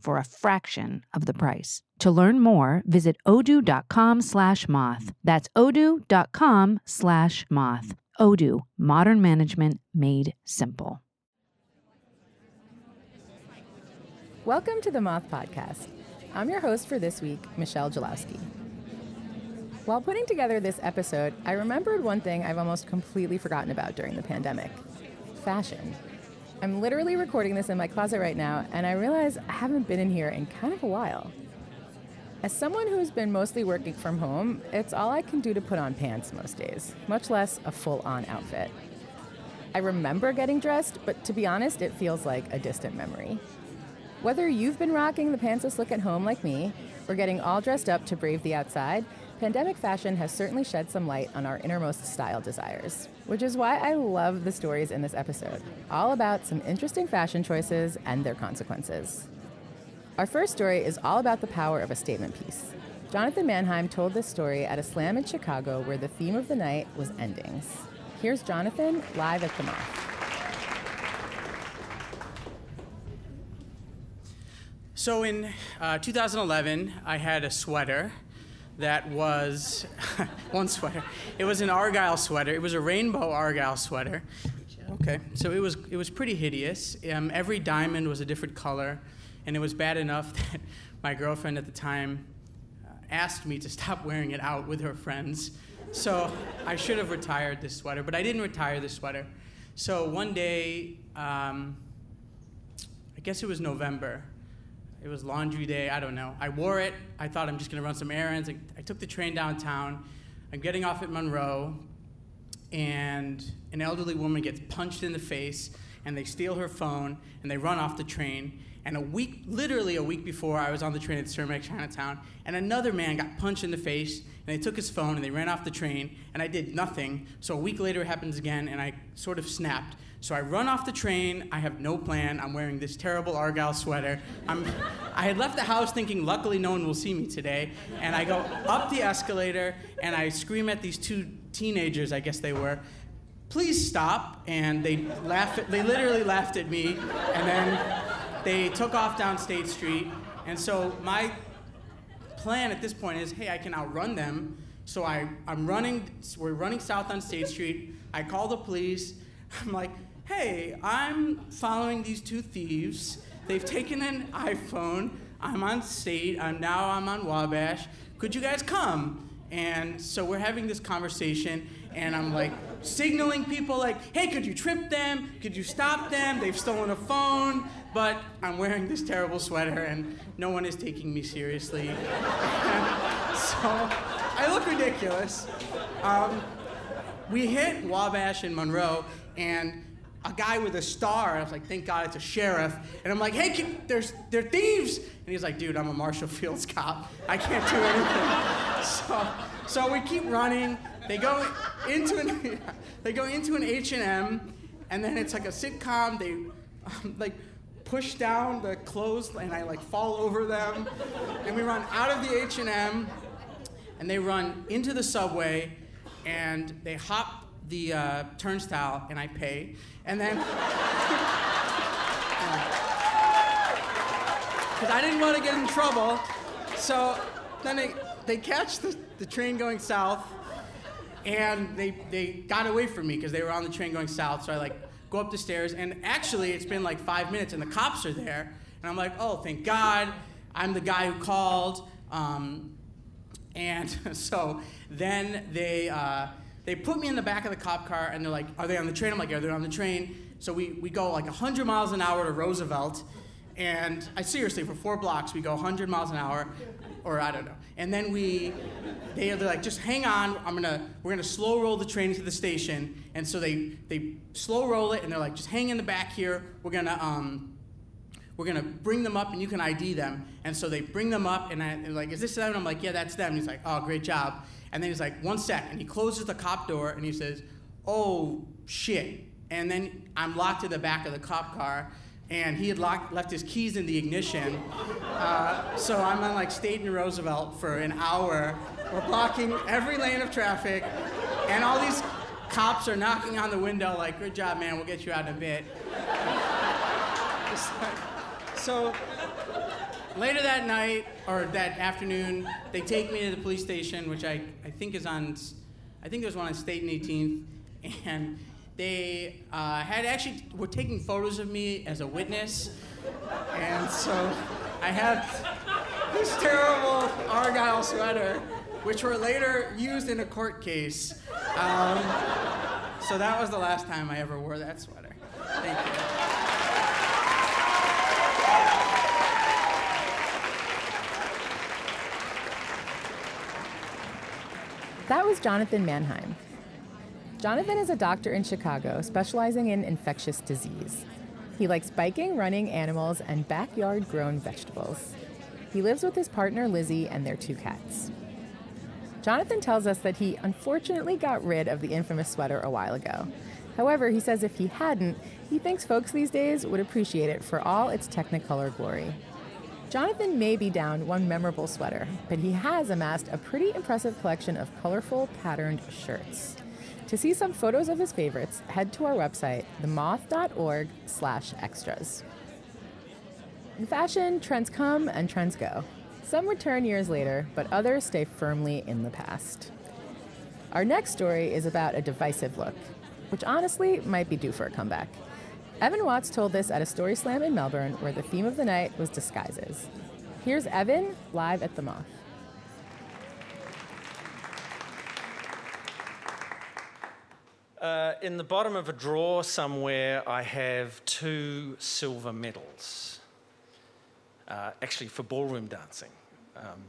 for a fraction of the price. To learn more, visit odoo.com slash moth. That's odoo.com slash moth. Odoo, modern management made simple. Welcome to the Moth Podcast. I'm your host for this week, Michelle Jalowski. While putting together this episode, I remembered one thing I've almost completely forgotten about during the pandemic fashion. I'm literally recording this in my closet right now, and I realize I haven't been in here in kind of a while. As someone who's been mostly working from home, it's all I can do to put on pants most days, much less a full on outfit. I remember getting dressed, but to be honest, it feels like a distant memory. Whether you've been rocking the pantsless look at home like me, or getting all dressed up to brave the outside, pandemic fashion has certainly shed some light on our innermost style desires, which is why I love the stories in this episode, all about some interesting fashion choices and their consequences. Our first story is all about the power of a statement piece. Jonathan Mannheim told this story at a slam in Chicago where the theme of the night was endings. Here's Jonathan live at the Moth. So in uh, 2011, I had a sweater that was one sweater. It was an argyle sweater. It was a rainbow argyle sweater. Okay, so it was it was pretty hideous. Um, every diamond was a different color, and it was bad enough that my girlfriend at the time uh, asked me to stop wearing it out with her friends. So I should have retired this sweater, but I didn't retire this sweater. So one day, um, I guess it was November, it was laundry day. I don't know. I wore it. I thought I'm just going to run some errands. I, I, took the train downtown. I'm getting off at Monroe, and an elderly woman gets punched in the face, and they steal her phone, and they run off the train. And a week, literally a week before, I was on the train at Cermak Chinatown, and another man got punched in the face, and they took his phone, and they ran off the train, and I did nothing. So a week later, it happens again, and I sort of snapped. So I run off the train. I have no plan. I'm wearing this terrible Argyle sweater. I'm, I had left the house thinking, luckily, no one will see me today. And I go up the escalator and I scream at these two teenagers, I guess they were, please stop. And they laugh. At, they literally laughed at me. And then they took off down State Street. And so my plan at this point is, hey, I can outrun them. So I, I'm running. We're running south on State Street. I call the police. I'm like, hey, I'm following these two thieves. They've taken an iPhone. I'm on state. I'm now I'm on Wabash. Could you guys come? And so we're having this conversation, and I'm like signaling people like, hey, could you trip them? Could you stop them? They've stolen a phone. But I'm wearing this terrible sweater, and no one is taking me seriously. so I look ridiculous. Um, we hit Wabash and Monroe, and a guy with a star. I was like, thank God it's a sheriff. And I'm like, hey, can, there's, they're thieves. And he's like, dude, I'm a Marshall Fields cop. I can't do anything. so, so we keep running. They go into an, they go into an H&M, and then it's like a sitcom. They um, like push down the clothes, and I like fall over them. And we run out of the H&M, and they run into the subway, and they hop the uh, turnstile and I pay. And then, because I didn't want to get in trouble, so then they, they catch the, the train going south and they, they got away from me because they were on the train going south. So I like go up the stairs and actually it's been like five minutes and the cops are there. And I'm like, oh, thank God. I'm the guy who called. Um, and so then they, uh, they put me in the back of the cop car and they're like, Are they on the train? I'm like, Yeah, they're on the train. So we, we go like 100 miles an hour to Roosevelt. And I seriously, for four blocks, we go 100 miles an hour, or I don't know. And then we, they, they're like, just hang on. I'm gonna, we're gonna slow roll the train to the station. And so they, they slow roll it, and they're like, just hang in the back here. We're gonna, um, we're gonna bring them up, and you can ID them. And so they bring them up, and, I, and like, is this them? And I'm like, yeah, that's them. And he's like, oh, great job. And then he's like, one sec. And he closes the cop door and he says, oh, shit. And then I'm locked in the back of the cop car and he had locked, left his keys in the ignition. Uh, so I'm on like State and Roosevelt for an hour. We're blocking every lane of traffic, and all these cops are knocking on the window like, "Good job, man. We'll get you out in a bit." so later that night or that afternoon, they take me to the police station, which I, I think is on, I think there's one on State and 18th, and they uh, had actually were taking photos of me as a witness, and so I had this terrible argyle sweater, which were later used in a court case. Um, so that was the last time I ever wore that sweater. Thank you. That was Jonathan Mannheim. Jonathan is a doctor in Chicago specializing in infectious disease. He likes biking, running, animals, and backyard grown vegetables. He lives with his partner Lizzie and their two cats. Jonathan tells us that he unfortunately got rid of the infamous sweater a while ago. However, he says if he hadn't, he thinks folks these days would appreciate it for all its Technicolor glory. Jonathan may be down one memorable sweater, but he has amassed a pretty impressive collection of colorful, patterned shirts. To see some photos of his favorites, head to our website, themoth.org slash extras. In fashion, trends come and trends go. Some return years later, but others stay firmly in the past. Our next story is about a divisive look, which honestly might be due for a comeback. Evan Watts told this at a story slam in Melbourne where the theme of the night was disguises. Here's Evan live at the Moth. Uh, in the bottom of a drawer somewhere, I have two silver medals, uh, actually for ballroom dancing. Um,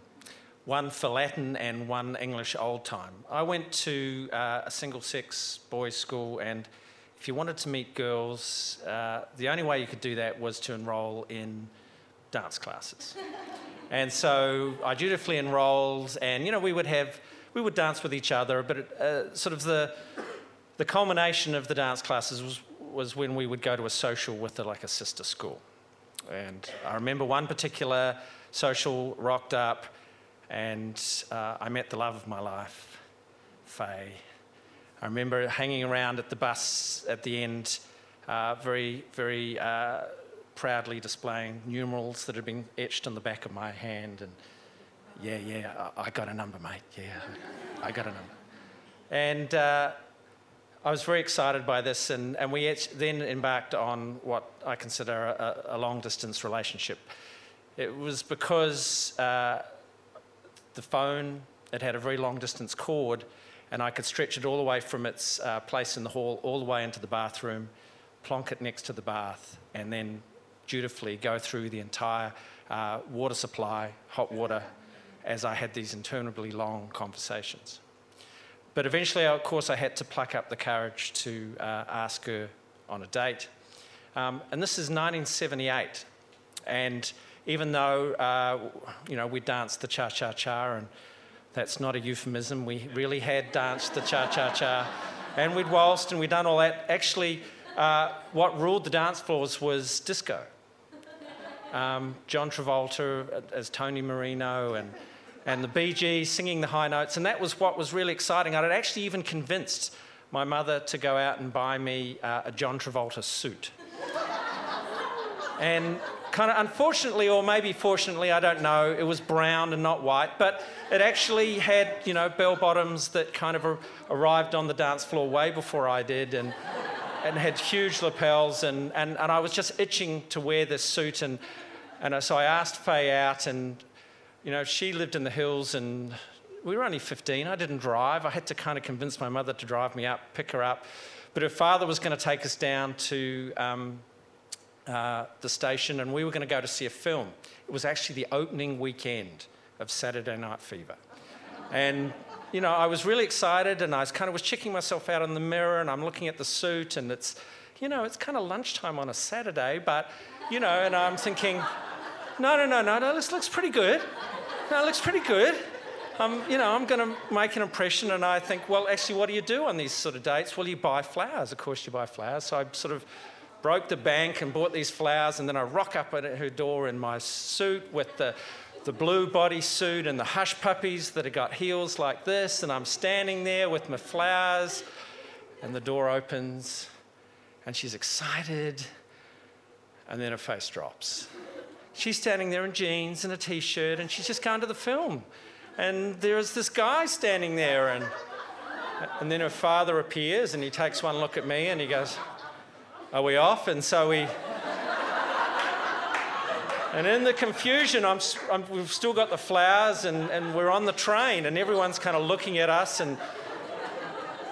one for Latin and one English old time. I went to uh, a single sex boys' school, and if you wanted to meet girls, uh, the only way you could do that was to enroll in dance classes. and so I dutifully enrolled, and you know, we would have, we would dance with each other, but it, uh, sort of the, the culmination of the dance classes was, was when we would go to a social with a, like a sister school. And I remember one particular social rocked up, and uh, I met the love of my life, Faye. I remember hanging around at the bus at the end, uh, very, very uh, proudly displaying numerals that had been etched on the back of my hand. And yeah, yeah, I, got a number, mate. Yeah, I got a number. And uh, I was very excited by this, and, and we then embarked on what I consider a, a long distance relationship. It was because uh, the phone, it had a very long distance cord, and I could stretch it all the way from its uh, place in the hall all the way into the bathroom, plonk it next to the bath, and then dutifully go through the entire uh, water supply, hot water, as I had these interminably long conversations. But eventually, of course, I had to pluck up the courage to uh, ask her on a date. Um, and this is 1978. And even though, uh, you know, we danced the cha-cha-cha, and that's not a euphemism, we really had danced the cha-cha-cha, and we'd waltzed and we'd done all that. Actually, uh, what ruled the dance floors was disco. Um, John Travolta as Tony Manero and and the Gees singing the high notes. And that was what was really exciting. I'd actually even convinced my mother to go out and buy me uh, a John Travolta suit. and kind of unfortunately, or maybe fortunately, I don't know, it was brown and not white, but it actually had, you know, bell bottoms that kind of arrived on the dance floor way before I did. And, and had huge lapels, and, and, and I was just itching to wear this suit. And, and so I asked Faye out, and you know, she lived in the hills and we were only 15. I didn't drive. I had to kind of convince my mother to drive me up, pick her up. But her father was going to take us down to um, uh, the station and we were going to go to see a film. It was actually the opening weekend of Saturday Night Fever. And, you know, I was really excited and I was kind of was checking myself out in the mirror and I'm looking at the suit and it's, you know, it's kind of lunchtime on a Saturday, but, you know, and I'm thinking, no, no, no, no, no, this looks pretty good. No, it looks pretty good. I'm, you know, I'm going to make an impression, and I think, well, actually, what do you do on these sort of dates? Well, you buy flowers. Of course, you buy flowers. So I sort of broke the bank and bought these flowers, and then I rock up at her door in my suit with the, the blue bodysuit and the hush puppies that have got heels like this, and I'm standing there with my flowers, and the door opens, and she's excited, and then her face drops. She's standing there in jeans and a t shirt, and she's just gone to the film and there's this guy standing there and and then her father appears and he takes one look at me and he goes are we off? And so we and in the confusion I'm, I'm, we've still got the flowers and, and we're on the train and everyone's kind of looking at us and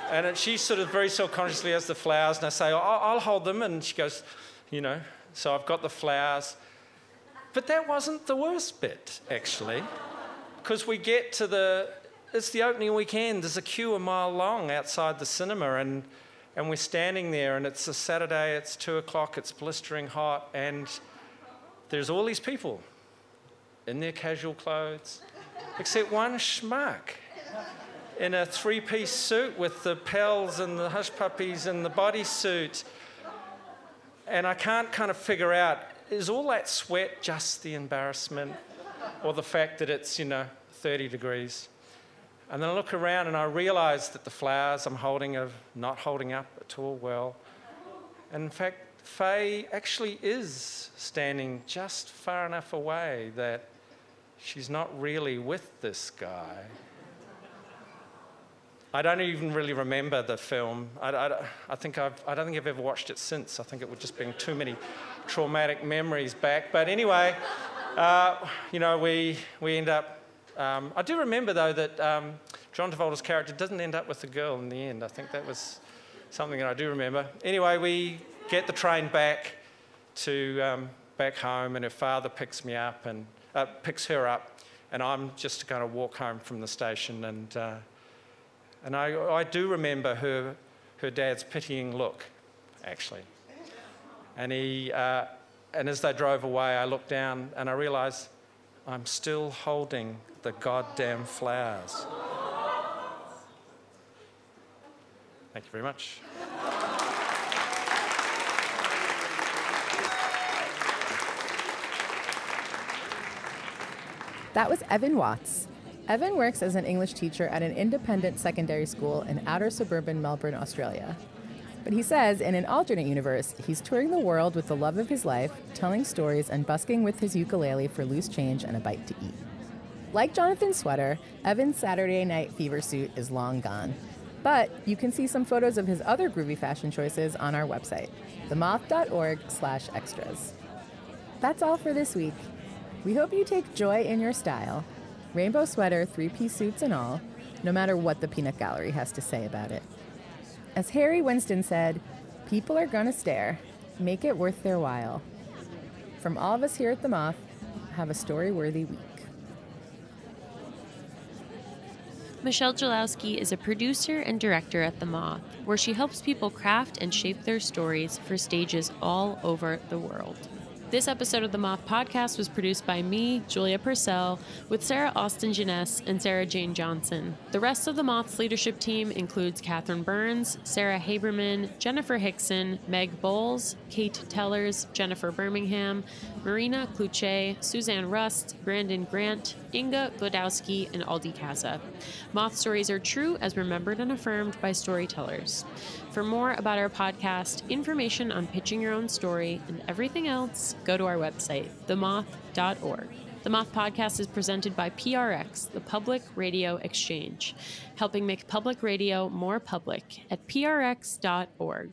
and she sort of very self-consciously has the flowers and i say i'll hold them. And she goes you know so i've got the flowers. But that wasn't the worst bit actually because we get to the, it's the opening weekend. There's a queue a mile long outside the cinema, and, and we're standing there, and it's a Saturday, it's two o'clock, it's blistering hot, and there's all these people in their casual clothes, except one schmuck in a three piece suit with the pals and the hush puppies and the bodysuit. And I can't kind of figure out is all that sweat just the embarrassment or the fact that it's, you know, 30 degrees. And then I look around and I realize that the flowers I'm holding are not holding up at all well. And in fact, Faye actually is standing just far enough away that she's not really with this guy. I don't even really remember the film. I, I, I think I've, I don't think I've ever watched it since. I think it would just bring too many traumatic memories back. But anyway, uh, you know, we, we end up um, I do remember, though, that um, John Travolta's character doesn't end up with the girl in the end. I think that was something that I do remember. Anyway, we get the train back to um, back home, and her father picks me up and uh, picks her up, and I'm just going to walk home from the station. And, uh, and I, I do remember her, her dad's pitying look, actually. And, he, uh, and as they drove away, I looked down and I realised I'm still holding the goddamn flowers. Thank you very much. That was Evan Watts. Evan works as an English teacher at an independent secondary school in outer suburban Melbourne, Australia. But he says in an alternate universe, he's touring the world with the love of his life, telling stories, and busking with his ukulele for loose change and a bite to eat. Like Jonathan's sweater, Evan's Saturday night fever suit is long gone. But you can see some photos of his other groovy fashion choices on our website, themoth.org slash extras. That's all for this week. We hope you take joy in your style. Rainbow sweater, three-piece suits and all, no matter what the peanut gallery has to say about it. As Harry Winston said, people are gonna stare. Make it worth their while. From all of us here at The Moth, have a story-worthy week. Michelle Jalowski is a producer and director at The Moth, where she helps people craft and shape their stories for stages all over the world. This episode of the Moth Podcast was produced by me, Julia Purcell, with Sarah Austin Jenness and Sarah Jane Johnson. The rest of the Moth's leadership team includes Catherine Burns, Sarah Haberman, Jennifer Hixson, Meg Bowles, Kate Tellers, Jennifer Birmingham, Marina Klutse, Suzanne Rust, Brandon Grant, Inga Glodowski, and Aldi Kaza. Moth stories are true as remembered and affirmed by storytellers. For more about our podcast, information on pitching your own story, and everything else, go to our website, themoth.org. The Moth Podcast is presented by PRX, the Public Radio Exchange, helping make public radio more public at prx.org.